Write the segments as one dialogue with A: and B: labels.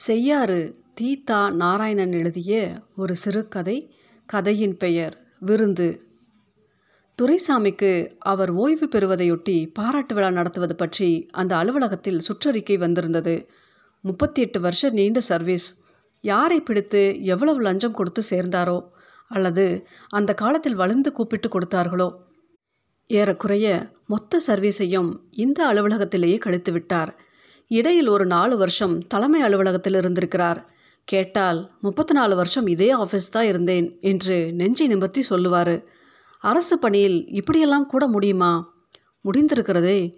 A: செய்யாறு தீதா நாராயணன் எழுதிய ஒரு சிறுகதை கதையின் பெயர் விருந்து. துரைசாமிக்கு அவர் ஓய்வு பெறுவதையொட்டி பாராட்டு விழா நடத்துவது பற்றி அந்த அலுவலகத்தில் சுற்றறிக்கை வந்திருந்தது. முப்பத்தி எட்டு வருஷம் நீண்ட சர்வீஸ். யாரை பிடித்து எவ்வளவு லஞ்சம் கொடுத்து சேர்ந்தாரோ அல்லது அந்த காலத்தில் வளர்ந்து கூப்பிட்டு கொடுத்தார்களோ? ஏறக்குறைய மொத்த சர்வீஸையும் இந்த அலுவலகத்திலேயே கழித்து விட்டார். இடையில் ஒரு நாலு வருஷம் தலைமை அலுவலகத்தில் இருந்திருக்கிறார். கேட்டால் முப்பத்தி நாலு வருஷம் இதே ஆஃபீஸ் தான் இருந்தேன் என்று நெஞ்சை நிமிர்த்தி சொல்லுவார். அரசு பணியில் இப்படியெல்லாம் கூட முடியுமா? முடிந்திருக்கிறதே.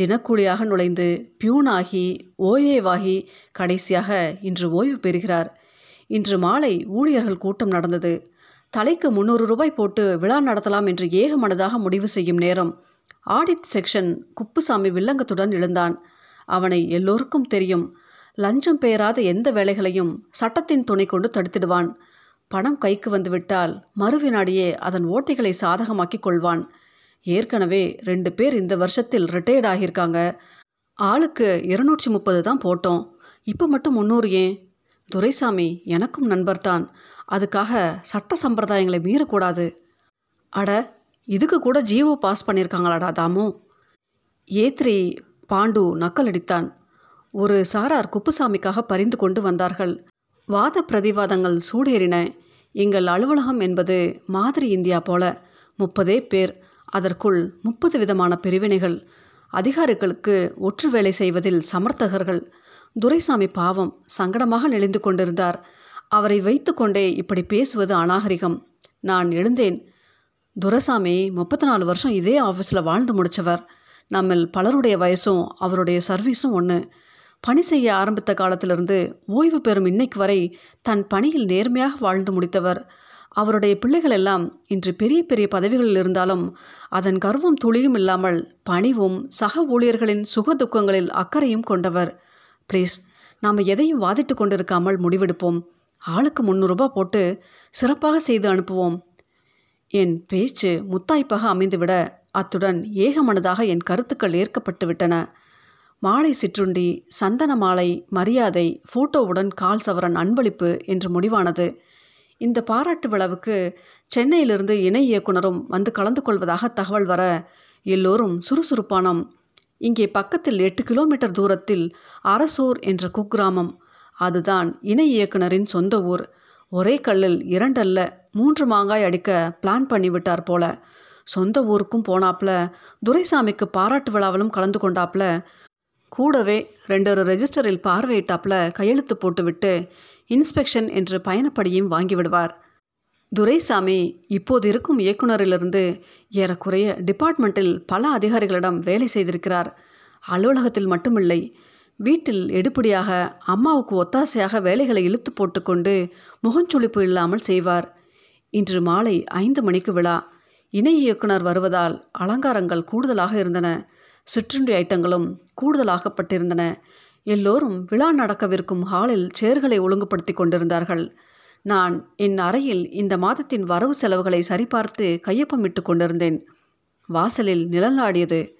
A: தினக்கூலியாக நுழைந்து பியூனாகி ஓஏவாகி கடைசியாக இன்று ஓய்வு பெறுகிறார். இன்று மாலை ஊழியர்கள் கூட்டம் நடந்தது. தலைக்கு முந்நூறு ரூபாய் போட்டு விழா நடத்தலாம் என்று ஏகமனதாக முடிவு செய்யும் நேரம். ஆடிட் செக்ஷன் குப்புசாமி வில்லங்கத்துடன் எழுந்தான். அவனை எல்லோருக்கும் தெரியும். லஞ்சம் பெயராத எந்த வேலைகளையும் சட்டத்தின் துணை கொண்டு தடுத்திடுவான். பணம் கைக்கு வந்துவிட்டால் மறுவினாடியே அதன் ஓட்டைகளை சாதகமாக்கி கொள்வான். ஏற்கனவே ரெண்டு பேர் இந்த வருஷத்தில் ரிட்டையர்ட் ஆகியிருக்காங்க. ஆளுக்கு இருநூற்றி முப்பது தான் போட்டோம். இப்போ மட்டும் முந்நூறு ஏன்? துரைசாமி எனக்கும் நண்பர்தான். அதுக்காக சட்ட சம்பிரதாயங்களை மீறக்கூடாது. அட இதுக்கு கூட ஜீவோ பாஸ் பண்ணியிருக்காங்களாடா தாமு. ஏத்ரி பாண்டு நக்கலடித்தான். ஒரு சாரார் குப்புசாமிக்காக பரிந்து கொண்டு வந்தார்கள். வாத பிரதிவாதங்கள் சூடேறின. எங்கள் அலுவலகம் என்பது மாதிரி இந்தியா போல. முப்பதே பேர். அதற்குள் முப்பது விதமான பிரிவினைகள். அதிகாரிகளுக்கு ஒற்று வேலை செய்வதில் சமர்த்தகர்கள். துரைசாமி பாவம் சங்கடமாக நெளிந்து கொண்டிருந்தார். அவரை வைத்துக்கொண்டே இப்படி பேசுவது அநாகரிகம். நான் எழுந்தேன். துரைசாமி முப்பத்தி நாலு வருஷம் இதே ஆஃபீஸில் வாழ்ந்து முடித்தவர் நம்மில் பலருடைய வயசும் அவருடைய சர்வீஸும் ஒன்று பணி செய்ய ஆரம்பித்த காலத்திலிருந்து ஓய்வு பெறும் இன்னைக்கு வரை தன் பணியில் நேர்மையாக வாழ்ந்து முடித்தவர். அவருடைய பிள்ளைகள் எல்லாம் இன்று பெரிய பெரிய பதவிகளில் இருந்தாலும் அதன் கர்வம் துளியும் இல்லாமல் பணிவும் சக ஊழியர்களின் சுக துக்கங்களில் அக்கறையும் கொண்டவர். ப்ளீஸ் நாம் எதையும் வாதிட்டு கொண்டிருக்காமல் முடிவெடுப்போம். ஆளுக்கு முந்நூறுரூபா போட்டு சிறப்பாக செய்து அனுப்புவோம். என் பேச்சு முத்தாய்ப்பாக அமைந்துவிட அத்துடன் ஏகமனதாக என் கருத்துக்கள் ஏற்கப்பட்டுவிட்டன. மாலை சிற்றுண்டி சந்தன மாலை மரியாதை ஃபோட்டோவுடன் கால் சவரன் அன்பளிப்பு என்று முடிவானது. இந்த பாராட்டு விழாவுக்கு சென்னையிலிருந்து இணை இயக்குனரும் வந்து கலந்து கொள்வதாக தகவல் வர எல்லோரும் சுறுசுறுப்பானம். இங்கே பக்கத்தில் எட்டு கிலோமீட்டர் தூரத்தில் அரசூர் என்ற குக்கிராமம். அதுதான் இணை இயக்குனரின் சொந்த ஊர். ஒரே கல்லில் இரண்டல்ல மூன்று மாங்காய் அடிக்க பிளான் பண்ணிவிட்டார் போல. சொந்த ஊருக்கும் போனாப்ல. துரைசாமிக்கு பாராட்டு விழாவிலும் கலந்து கொண்டாப்ல. கூடவே ரெண்டொரு ரெஜிஸ்டரில் பார்வையிட்டாப்ல கையெழுத்து போட்டுவிட்டு இன்ஸ்பெக்ஷன் என்று பயணப்படியும் வாங்கிவிடுவார். துரைசாமி இப்போது இருக்கும் இயக்குனரிலிருந்து ஏறக்குறைய டிபார்ட்மெண்ட்டில் பல அதிகாரிகளிடம் வேலை செய்திருக்கிறார். அலுவலகத்தில் மட்டுமில்லை வீட்டில் எடுப்படியாக அம்மாவுக்கு ஒத்தாசையாக வேலைகளை இழுத்து போட்டுக்கொண்டு முகஞ்சொலிப்பு இல்லாமல் செய்வார். இன்று மாலை ஐந்து மணிக்கு விழா. இணை இயக்குனர் வருவதால் அலங்காரங்கள் கூடுதலாக இருந்தன. சிற்றுண்டி ஐட்டங்களும் கூடுதலாகப்பட்டிருந்தன. எல்லோரும் விழா நடக்கவிருக்கும் ஹாலில் சேர்களை ஒழுங்குபடுத்தி கொண்டிருந்தார்கள். நான் என் அறையில் இந்த மாதத்தின் வரவு செலவுகளை சரிபார்த்து கையொப்பமிட்டு கொண்டிருந்தேன். வாசலில் நிழலாடியது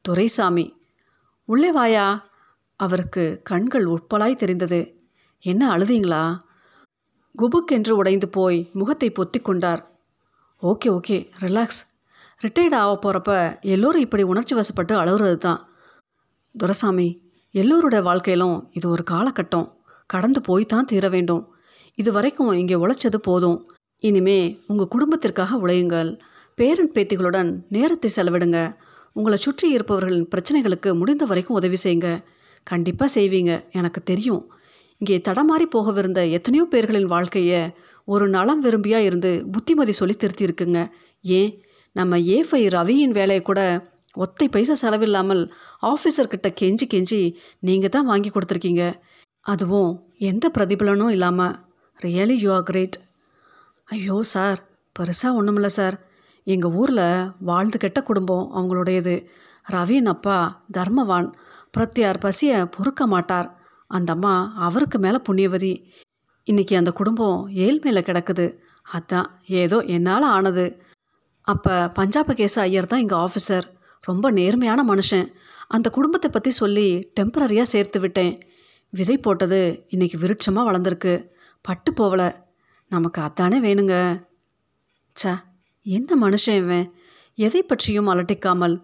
A: துரைசாமி உள்ளே வாயா. அவருக்கு கண்கள் உட்பலாய் தெரிந்தது. என்ன அழுதீங்களா? குபுக்கென்று உடைந்து போய் முகத்தை பொத்தி கொண்டார். Okay okay relax. ரிட்டையர்ட் ஆக போகிறப்ப எல்லோரும் இப்படி உணர்ச்சி வசப்பட்டு அழுகிறது தான் துரசாமி எல்லோருடைய வாழ்க்கையிலும் இது ஒரு காலகட்டம். கடந்து போய் தான் தீர வேண்டும். இது வரைக்கும் இங்கே உழைச்சது போதும். இனிமே உங்கள் குடும்பத்திற்காக உழையுங்கள். பேரன் பேத்திகளுடன் நேரத்தை செலவிடுங்க. உங்களை சுற்றி இருப்பவர்களின் பிரச்சனைகளுக்கு முடிந்த வரைக்கும் உதவி செய்யுங்க. கண்டிப்பாக செய்வீங்க எனக்கு தெரியும். இங்கே தடமாறி போகவிருந்த எத்தனையோ பேர்களின் வாழ்க்கையை ஒரு நலம் விரும்பியாக இருந்து புத்திமதி சொல்லி திருத்தியிருக்குங்க. ஏன்? நம்ம ஏஃபை ரவியின் வேலையை கூட ஒத்தை பைசா செலவில்லாமல் ஆஃபீஸர்கிட்ட கெஞ்சி கெஞ்சி நீங்கள் தான் வாங்கி கொடுத்துருக்கீங்க. அதுவும் எந்த பிரதிபலனும் இல்லாமல் ரியலி யூ ஆர் கிரேட் ஐயோ சார் பெருசாக ஒன்றுமில்ல சார். எங்கள் ஊரில் வாழ்ந்து கெட்ட குடும்பம் அவங்களுடையது. ரவின் அப்பா தர்மவான். பிரத்யார் பசியை பொறுக்க மாட்டார். அந்த அம்மா அவருக்கு மேலே புண்ணியவதி. இன்றைக்கி அந்த குடும்பம் ஏழ்மையில் கிடக்குது. அதான் ஏதோ என்னால் ஆனது. அப்போ பஞ்சாபகேச ஐயர் தான் எங்கள் ஆஃபீஸர் ரொம்ப நேர்மையான மனுஷன். அந்த குடும்பத்தை பற்றி சொல்லி டெம்பரரியாக சேர்த்து விட்டேன். விதை போட்டது இன்னைக்கு விருட்சமாக வளர்ந்துருக்கு. பட்டு போகல நமக்கு அதானே வேணுங்க. ச என்ன மனுஷன் இவன்? எதை பற்றியும் அலட்டிக்காமல்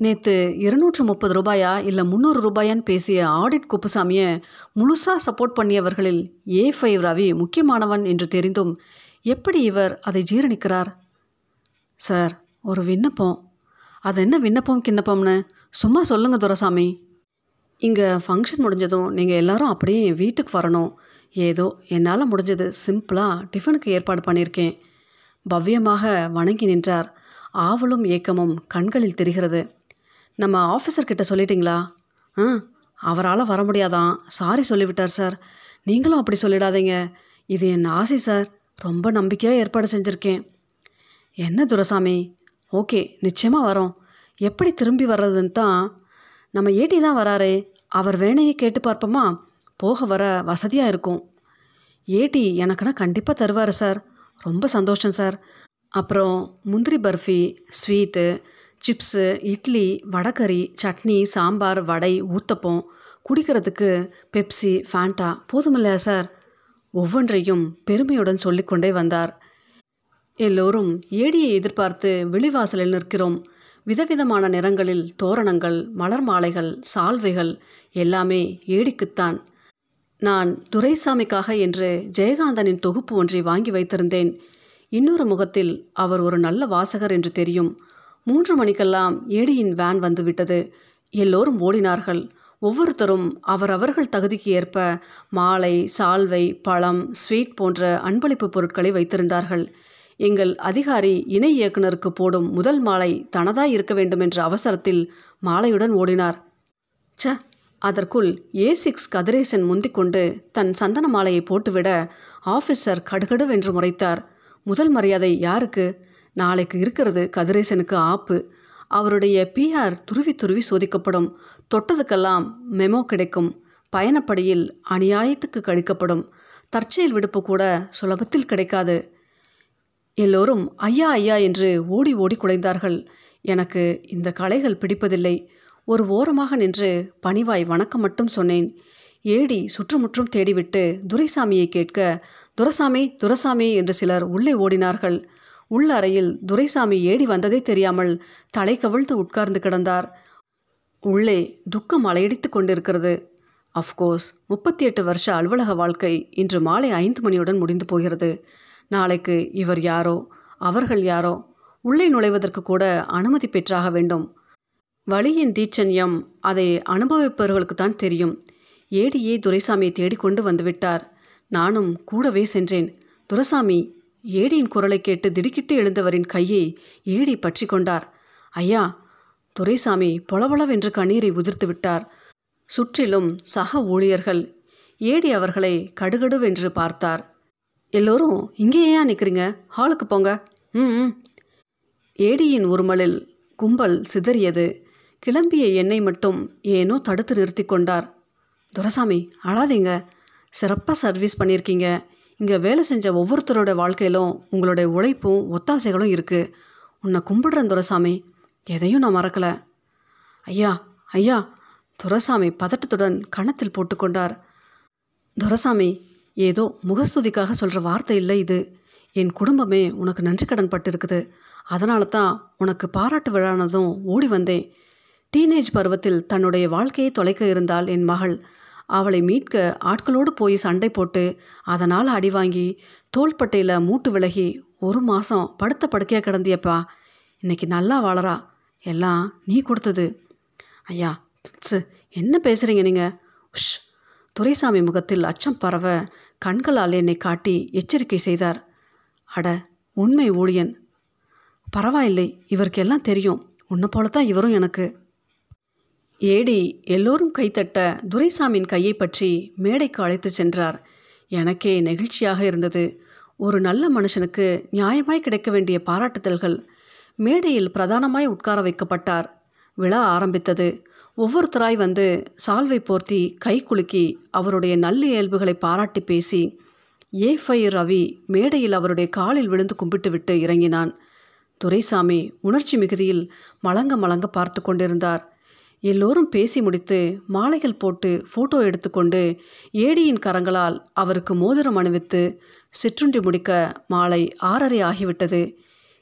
A: நேற்று இருநூற்று முப்பது ரூபாயா இல்லை முந்நூறு ரூபாயான்னு பேசிய ஆடிட் குப்புசாமியை முழுசாக சப்போர்ட் பண்ணியவர்களில் ஏ ஃபைவ் ரவி முக்கியமானவன் என்று தெரிந்தும் எப்படி இவர் அதை ஜீரணிக்கிறார்? சார் ஒரு விண்ணப்பம். அது என்ன விண்ணப்பம் கிண்ணப்பம்னு? சும்மா சொல்லுங்க துரசாமி. இங்கே ஃபங்க்ஷன் முடிஞ்சதும் நீங்கள் எல்லாரும் அப்படியே என் வீட்டுக்கு வரணும். ஏதோ என்னால் முடிஞ்சது சிம்பிளாக டிஃபனுக்கு ஏற்பாடு பண்ணியிருக்கேன் பவ்யமாக வணங்கி நின்றார். ஆவலும் ஏக்கமும் கண்களில் தெரிகிறது. நம்ம ஆஃபீஸர்கிட்ட சொல்லிட்டீங்களா? ஆ அவரால் வர முடியாதான். சாரி சொல்லிவிட்டார் சார் நீங்களும் அப்படி சொல்லிடாதீங்க. இது என் ஆசை சார் ரொம்ப நம்பிக்கையாக ஏற்பாடு செஞ்சுருக்கேன். என்ன துரசாமி? ஓகே நிச்சயமாக வரோம். எப்படி திரும்பி வர்றதுன்னு தான் நம்ம ஏடி தான் வராரே. அவர் வேணையை கேட்டு பார்ப்போமா? போக வர வசதியாக இருக்கும். ஏடி எனக்குன்னா கண்டிப்பாக தருவார் சார் ரொம்ப சந்தோஷம் சார் அப்புறம் முந்திரி பர்ஃபி ஸ்வீட்டு சிப்ஸு இட்லி வடகறி சட்னி சாம்பார் வடை ஊத்தப்பம். குடிக்கிறதுக்கு பெப்சி ஃபேண்டா போதுமில்லையா சார். ஒவ்வொன்றையும் பெருமையுடன் சொல்லிக்கொண்டே வந்தார். எல்லோரும் ஏடியை எதிர்பார்த்து வெளிவாசலில் நிற்கிறோம். விதவிதமான நிறங்களில் தோரணங்கள் மலர் மாலைகள் சால்வைகள் எல்லாமே ஏடிக்குத்தான். நான் துரைசாமிக்காக என்று ஜெயகாந்தனின் தொகுப்பு ஒன்றை வாங்கி வைத்திருந்தேன். இன்னொரு முகத்தில் அவர் ஒரு நல்ல வாசகர் என்று தெரியும். மூன்று மணிக்கெல்லாம் ஏடியின் வேன் வந்துவிட்டது. எல்லோரும் ஓடினார்கள். ஒவ்வொருத்தரும் அவரவர்கள் தகுதிக்கு ஏற்ப மாலை சால்வை பழம் ஸ்வீட் போன்ற அன்பளிப்பு பொருட்களை வைத்திருந்தார்கள். எங்கள் அதிகாரி இணை இயக்குனருக்கு போடும் முதல் மாலை தனதாய் இருக்க வேண்டும் என்ற அவசரத்தில் மாலையுடன் ஓடினார். ச்ச அதற்குள் ஏ சிக்ஸ் கதிரேசன் முந்திக்கொண்டு தன் சந்தன மாலையை போட்டுவிட ஆஃபீஸர் கடுகடுவென்று முறைத்தார். முதல் மரியாதை யாருக்கு? நாளைக்கு இருக்கிறது கதிரேசனுக்கு ஆப்பு. அவருடைய பிஆர் துருவி துருவி சோதிக்கப்படும். தொட்டதுக்கெல்லாம் மெமோ கிடைக்கும். பயணப்படியில் அநியாயத்துக்கு கழிக்கப்படும். தற்செயல் விடுப்பு கூட சுலபத்தில் கிடைக்காது. எல்லோரும் ஐயா ஐயா என்று ஓடி ஓடி குலைந்தார்கள். எனக்கு இந்த கலைகள் பிடிப்பதில்லை. ஒரு ஓரமாக நின்று பணிவாய் வணக்கம் மட்டும் சொன்னேன். ஏடி சுற்றுமுற்றும் தேடிவிட்டு துரைசாமியை கேட்க துரசாமி துரசாமி என்று சிலர் உள்ளே ஓடினார்கள். உள்ளறையில் துரைசாமி ஏடி வந்ததே தெரியாமல் தலை கவிழ்ந்து உட்கார்ந்து கிடந்தார். உள்ளே துக்கம் அலையடித்து கொண்டிருக்கிறது. அஃப்கோர்ஸ் முப்பத்தி எட்டு வருஷ அலுவலக வாழ்க்கை இன்று மாலை ஐந்து மணியுடன் முடிந்து போகிறது. நாளைக்கு இவர் யாரோ அவர்கள் யாரோ உள்ளே நுழைவதற்கு கூட அனுமதி பெற்றாக வேண்டும். வழியின் தீட்சண்யம் அதை அனுபவிப்பவர்களுக்கு தான் தெரியும். ஏடியே துரைசாமியை தேடிக்கொண்டு வந்துவிட்டார் நானும் கூடவே சென்றேன். துரைசாமி ஏடியின் குரலை கேட்டு திடுக்கிட்டு எழுந்தவரின் கையை ஏடி பற்றி கொண்டார். ஐயா துரைசாமி பொலபொலவென்று கண்ணீரை உதிர்த்து விட்டார். சுற்றிலும் சக ஊழியர்கள் ஏடி அவர்களை கடுகடுவென்று பார்த்தார். எல்லோரும் இங்கே ஏன் நிற்கிறீங்க ஹாலுக்கு போங்க. ம் ம். ஏடியின் உருமலில் கும்பல் சிதறியது. கிளம்பிய எண்ணெய் மட்டும் ஏனோ தடுத்து நிறுத்தி கொண்டார். துரசாமி அழாதீங்க. சிறப்பாக சர்வீஸ் பண்ணியிருக்கீங்க. இங்கே வேலை செஞ்ச ஒவ்வொருத்தரோட வாழ்க்கையிலும் உங்களுடைய உழைப்பும் ஒத்தாசைகளும் இருக்குது உன்னை கும்பிடுறேன் துரசாமி. எதையும் நான் மறக்கலை. ஐயா ஐயா துரசாமி பதட்டத்துடன் கணத்தில் போட்டுக்கொண்டார் துரசாமி ஏதோ முகஸ்துதிக்காக சொல்கிற வார்த்தை இல்லை இது. என் குடும்பமே உனக்கு நன்றி கடன் பட்டிருக்குது. அதனால தான் உனக்கு பாராட்டு விழானதும் ஓடி வந்தேன். டீனேஜ் பருவத்தில் தன்னுடைய வாழ்க்கையை தொலைக்க இருந்தால் என் மகள் அவளை மீட்க ஆட்களோடு போய் சண்டை போட்டு அதனால் அடி வாங்கி தோள்பட்டையில் மூட்டு விலகி ஒரு மாதம் படுத்த படுக்கையாக கிடந்தியப்பா. இன்னைக்கு நல்லா வளரா எல்லாம் நீ கொடுத்தது. ஐயா ச்சு, என்ன பேசுகிறீங்க நீங்கள் உஷ் துரைசாமி முகத்தில் அச்சம் பரவ கண்களால் என்னை காட்டி எச்சரிக்கை செய்தார். அட உண்மை ஊழியன். பரவாயில்லை இவருக்கு எல்லாம் தெரியும். உன்னை போலத்தான் இவரும் எனக்கு. ஏடி எல்லோரும் கைத்தட்ட துரைசாமியின் கையை பற்றி மேடைக்கு அழைத்து சென்றார். எனக்கே நெகிழ்ச்சியாக இருந்தது. ஒரு நல்ல மனுஷனுக்கு நியாயமாய் கிடைக்க வேண்டிய பாராட்டுதல்கள் மேடையில் பிரதானமாய் உட்கார வைக்கப்பட்டார். விழா ஆரம்பித்தது. ஒவ்வொருத்தராய் வந்து சால்வை போர்த்தி கை குலுக்கி அவருடைய நல்ல இயல்புகளை பாராட்டி பேசி ஏ ஃபை ரவி மேடையில் அவருடைய காலில் விழுந்து கும்பிட்டுவிட்டு இறங்கினான். துரைசாமி உணர்ச்சி மிகுதியில் மலங்க மலங்க பார்த்து கொண்டிருந்தார். எல்லோரும் பேசி முடித்து மாலைகள் போட்டு ஃபோட்டோ எடுத்துக்கொண்டு ஏடியின் கரங்களால் அவருக்கு மோதிரம் அணிவித்து சிற்றுண்டி முடிக்க மாலை ஆறரை ஆகிவிட்டது.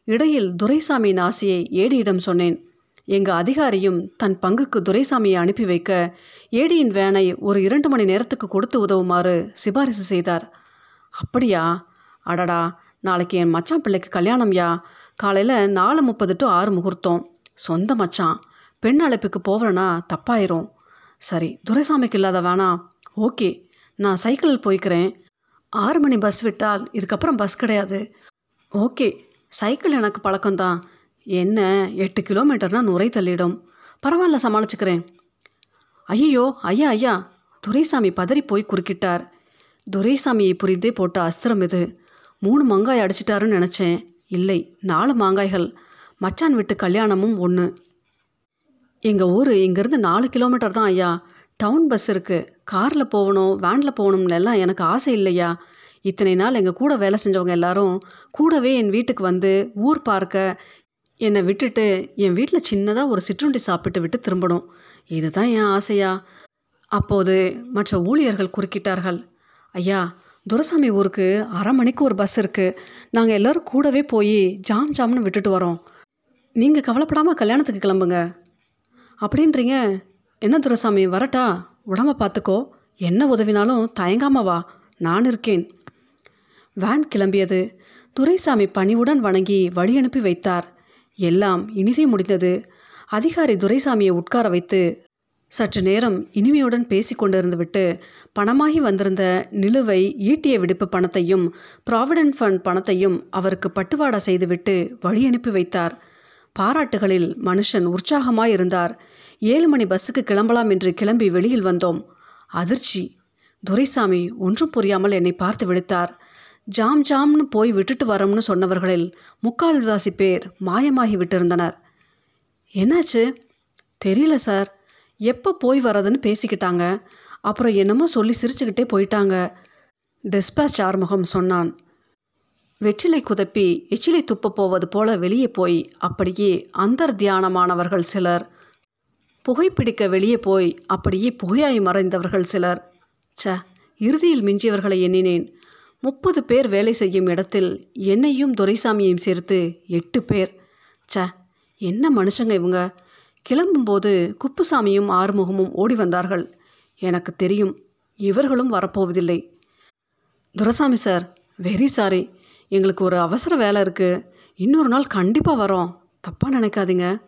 A: இடையில் துரைசாமியின் ஆசையை ஏடியிடம் சொன்னேன். எங்கள் அதிகாரியும் தன் பங்குக்கு துரைசாமியை அனுப்பி வைக்க ஏடியின் வேனை ஒரு இரண்டு மணி நேரத்துக்கு கொடுத்து உதவுமாறு சிபாரிசு செய்தார். அப்படியா? அடடா! நாளைக்கு என் மச்சான் பிள்ளைக்கு கல்யாணம்யா காலையில் நாலு முப்பது டு ஆறு முகூர்த்தம். சொந்த மச்சான். பெண் அழைப்புக்கு போகிறேன்னா தப்பாயிரும். சரி துரைசாமிக்கு இல்லாத வேணாம் ஓகே நான் சைக்கிளில் போய்க்கிறேன். ஆறு மணி பஸ் விட்டால் இதுக்கப்புறம் பஸ் கிடையாது. ஓகே சைக்கிள் எனக்கு பழக்கம்தான். என்ன எட்டு கிலோமீட்டர்னா நுரை தள்ளிடும். பரவாயில்ல சமாளிச்சுக்கிறேன். ஐயோ ஐயா ஐயா துரைசாமி பதறி போய் குறுக்கிட்டார். துரைசாமியை புரிந்தே போட்ட அஸ்திரம் இது. மூணு மாங்காய் அடிச்சிட்டாருன்னு நினச்சேன். இல்லை நாலு மாங்காய்கள். மச்சான் விட்டு கல்யாணமும் ஒன்று எங்கள் ஊர் இங்கேருந்து நாலு கிலோமீட்டர் தான் ஐயா. டவுன் பஸ் இருக்குது காரில் போகணும் வேனில் போகணும்னு எல்லாம் எனக்கு ஆசை இல்லையா. இத்தனை நாள் எங்கள் கூட வேலை செஞ்சவங்க எல்லாரும் கூடவே என் வீட்டுக்கு வந்து ஊர் பார்க்க என்னை விட்டுட்டு என் வீட்டில் சின்னதாக ஒரு சிற்றுண்டி சாப்பிட்டு விட்டு திரும்பணும். இதுதான் என் ஆசையா. அப்போது மற்ற ஊழியர்கள் குறுக்கிட்டார்கள். ஐயா துரசாமி ஊருக்கு அரை மணிக்கு ஒரு பஸ் இருக்குது நாங்கள் எல்லோரும் கூடவே போய் ஜாம் ஜாம்னு விட்டுட்டு வரோம். நீங்கள் கவலைப்படாமல் கல்யாணத்துக்கு கிளம்புங்க. அப்படின்றீங்க. என்ன துரசாமி வரட்டா? உடம்ப பார்த்துக்கோ என்ன உதவினாலும் தயங்காம வா. நான் இருக்கேன். வேன் கிளம்பியது. துரைசாமி பணிவுடன் வணங்கி வழி அனுப்பி வைத்தார். எல்லாம் இனிதே முடிந்தது. அதிகாரி துரைசாமியை உட்கார வைத்து சற்று நேரம் இனிமையுடன் பேசி கொண்டிருந்துவிட்டு பணமாகி வந்திருந்த நிலுவை ஈட்டிய விடுப்பு பணத்தையும் ப்ராவிடென்ட் ஃபண்ட் பணத்தையும் அவருக்கு பட்டுவாடா செய்துவிட்டு வழி அனுப்பி வைத்தார். பாராட்டுகளில் மனுஷன் உற்சாகமாய் இருந்தார் ஏழு மணி பஸ்ஸுக்கு கிளம்பலாம் என்று கிளம்பி வெளியில் வந்தோம். அதிர்ச்சி. துரைசாமி ஒன்றும் புரியாமல் என்னை பார்த்து விடுத்தார் ஜாம் ஜாம்னு போய் விட்டுட்டு வரோம்னு சொன்னவர்களில் முக்கால்வாசி பேர் மாயமாகி விட்டிருந்தனர். என்னாச்சு? தெரியல சார். எப்போ போய் வர்றதுன்னு பேசிக்கிட்டாங்க. அப்புறம் என்னமோ சொல்லி சிரிச்சுக்கிட்டே போயிட்டாங்க. டிஸ்பேச் ஆறுமுகம் சொன்னான். வெற்றிலை குதப்பி எச்சிலை துப்ப போவது போல வெளியே போய் அப்படியே அந்தர் தியானமானவர்கள் சிலர். புகைப்பிடிக்க வெளியே போய் அப்படியே புகையாய் மறைந்தவர்கள் சிலர். ச இறுதியில் மிஞ்சியவர்களை எண்ணினேன். முப்பது பேர் வேலை செய்யும் இடத்தில் என்னையும் துரைசாமியையும் சேர்த்து எட்டு பேர். ச என்ன மனுஷங்க இவங்க? கிளம்பும்போது குப்புசாமியும் ஆறுமுகமும் ஓடி வந்தார்கள். எனக்கு தெரியும் இவர்களும் வரப்போவதில்லை. Duraisamy sir very sorry. எங்களுக்கு ஒரு அவசர வேலை இருக்குது இன்னொரு நாள் கண்டிப்பாக வரோம். தப்பாக நினைக்காதீங்க.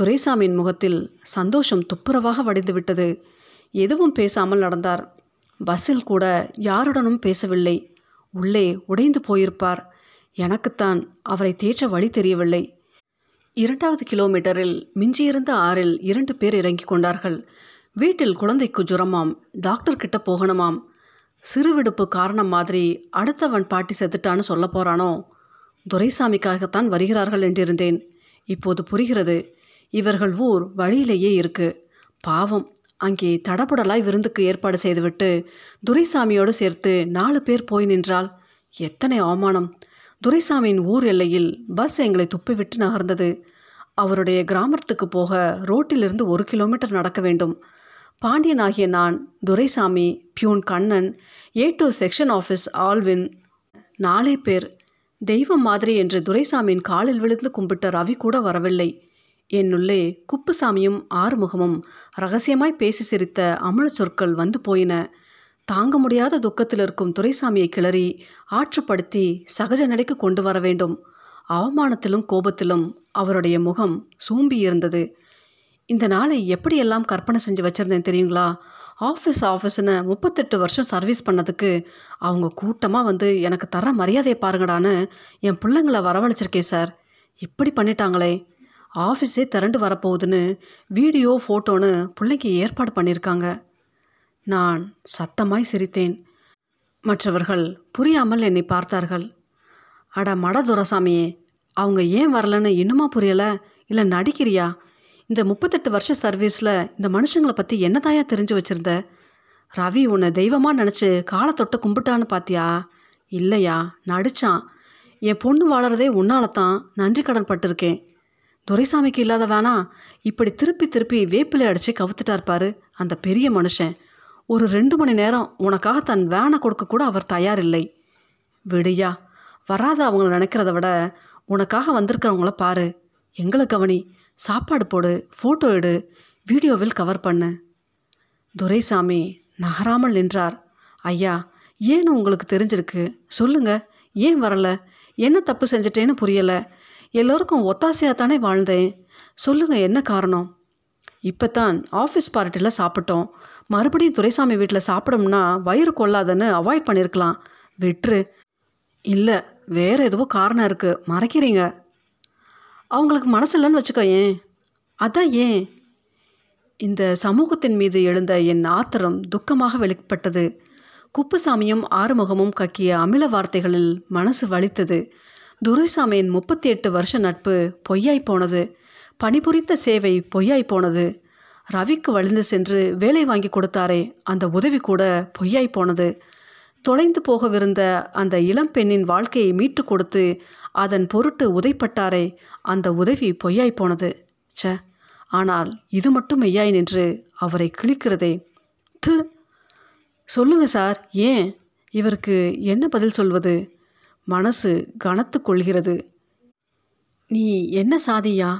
A: துரைசாமியின் முகத்தில் சந்தோஷம் துப்புரவாக வடிந்து விட்டது. எதுவும் பேசாமல் நடந்தார். பஸ்ஸில் கூட யாருடனும் பேசவில்லை. உள்ளே உடைந்து போயிருப்பார். எனக்குத்தான் அவரை தேற்ற வழி தெரியவில்லை. இரண்டாவது கிலோமீட்டரில் மிஞ்சியிருந்த ஆறில் இரண்டு பேர் இறங்கிக் கொண்டார்கள். வீட்டில் குழந்தைக்கு ஜுரமாம். டாக்டர் கிட்ட போகணுமாம். சிறுவிடுப்பு காரணம் மாதிரி அடுத்தவன் பாட்டி செத்துட்டான்னு சொல்ல போகிறானோ துரைசாமிக்காகத்தான் வருகிறார்கள் என்றிருந்தேன். இப்போது புரிகிறது. இவர்கள் ஊர் வழியிலேயே இருக்கு. பாவம். அங்கே தடபுடலாய் விருந்துக்கு ஏற்பாடு செய்துவிட்டு துரைசாமியோடு சேர்த்து நாலு பேர் போய் நின்றால் எத்தனை அவமானம். துரைசாமியின் ஊர் எல்லையில் பஸ் எங்களை துப்பிவிட்டு நகர்ந்தது. அவருடைய கிராமத்துக்கு போக ரோட்டிலிருந்து ஒரு கிலோமீட்டர் நடக்க வேண்டும். பாண்டியன் ஆகிய நான் Duraisamy peon Kannan A two section office Alvin நாலே பேர். தெய்வம் மாதிரி என்று துரைசாமியின் காலில் விழுந்து கும்பிட்ட ரவி கூட வரவில்லை. என்னுள்ளே குப்புசாமியும் ஆறுமுகமும் ரகசியமாய் பேசி சிரித்த அமல சொற்கள் வந்து போயின. தாங்க முடியாத துக்கத்தில் இருக்கும் துரைசாமியை கிளறி ஆற்றுப்படுத்தி சகஜ நிலைக்கு கொண்டு வர வேண்டும். அவமானத்திலும் கோபத்திலும் அவருடைய முகம் சூம்பியிருந்தது. இருந்தது இந்த நாளை எப்படியெல்லாம் கற்பனை செஞ்சு வச்சுருந்தேன் தெரியுங்களா? ஆஃபீஸ் ஆஃபீஸ்னு முப்பத்தெட்டு வருஷம் சர்வீஸ் பண்ணதுக்கு அவங்க கூட்டமாக வந்து எனக்கு தர மரியாதையை பாருங்கடான்னு என் பிள்ளைங்களை வரவழைச்சிருக்கேன் சார். இப்படி பண்ணிட்டாங்களே. ஆஃபீஸே திரண்டு வரப்போகுதுன்னு வீடியோ ஃபோட்டோன்னு பிள்ளைக்கு ஏற்பாடு பண்ணியிருக்காங்க. நான் சத்தமாய் சிரித்தேன். மற்றவர்கள் புரியாமல் என்னை பார்த்தார்கள். அட மட துரசாமியே அவங்க ஏன் வரலன்னு இன்னுமா புரியலை? இல்லை நடிக்கிறியா? இந்த முப்பத்தெட்டு வருஷ சர்வீஸில் இந்த மனுஷங்களை பற்றி என்னதாயா தெரிஞ்சு வச்சுருந்த? ரவி உன்னை தெய்வமாக நினச்சி காலை கும்பிட்டான்னு பார்த்தியா இல்லையா நடிச்சான். என் பொண்ணு வாழறதே உன்னால தான் நன்றி கடன் பட்டிருக்கேன். துரைசாமிக்கு இல்லாத வேணா இப்படி திருப்பி திருப்பி வேப்பிலை அடித்து கவுத்துட்டா பாரு அந்த பெரிய மனுஷன். ஒரு ரெண்டு மணி நேரம் உனக்காக தன் வேனை கொடுக்க கூட அவர் தயாரில்லை. விடியா வராத அவங்கள நினைக்கிறத விட உனக்காக வந்திருக்கிறவங்கள பாரு. எங்களை கவனி சாப்பாடு போடு ஃபோட்டோ எடு வீடியோவில் கவர் பண்ணு. துரைசாமி நகராமல் நின்றார். ஐயா ஏன்னு உங்களுக்கு தெரிஞ்சிருக்கு? சொல்லுங்க. ஏன் வரல? என்ன தப்பு செஞ்சிட்டேன்னு புரியலை. எல்லோருக்கும் ஒத்தாசையாக தானே வாழ்ந்தேன். சொல்லுங்கள் என்ன காரணம்? இப்போ தான் ஆஃபீஸ் பார்ட்டியில் சாப்பிட்டோம். மறுபடியும் துரைசாமி வீட்டில் சாப்பிடோம்னா வயிறு கொள்ளாதன்னு அவாய்ட் பண்ணியிருக்கலாம் விட்டுரு இல்லை வேறு எதுவோ காரணம் இருக்குது மறைக்கிறீங்க. அவங்களுக்கு மனசு இல்லைன்னு வச்சுக்கோ ஏன்? அதான் ஏன்? இந்த சமூகத்தின் மீது எழுந்த என் ஆத்திரம் துக்கமாக வெளிப்பட்டது. குப்புசாமியும் ஆறுமுகமும் கக்கிய அமில வார்த்தைகளில் மனசு வலித்தது. துரைசாமியின் முப்பத்தி எட்டு வருஷ நட்பு பொய்யாய் போனது. பணிபுரிந்த சேவை பொய்யாய் போனது. ரவிக்கு வழிந்து சென்று வேலை வாங்கி கொடுத்தாரே அந்த உதவி கூட பொய்யாய் போனது. தொலைந்து போகவிருந்த அந்த இளம்பெண்ணின் வாழ்க்கையை மீட்டு கொடுத்து அதன் பொருட்டு உதைப்பட்டாரே. அந்த உதவி பொய்யாய் போனது. ச்ச ஆனால் இது மட்டும் மெய்யாய் நின்று அவரை கிழிக்கிறதே. து சொல்லுங்க சார் ஏன் இவருக்கு என்ன பதில் சொல்வது? மனசு கனத்து கொள்கிறது. நீ என்ன சாதியா?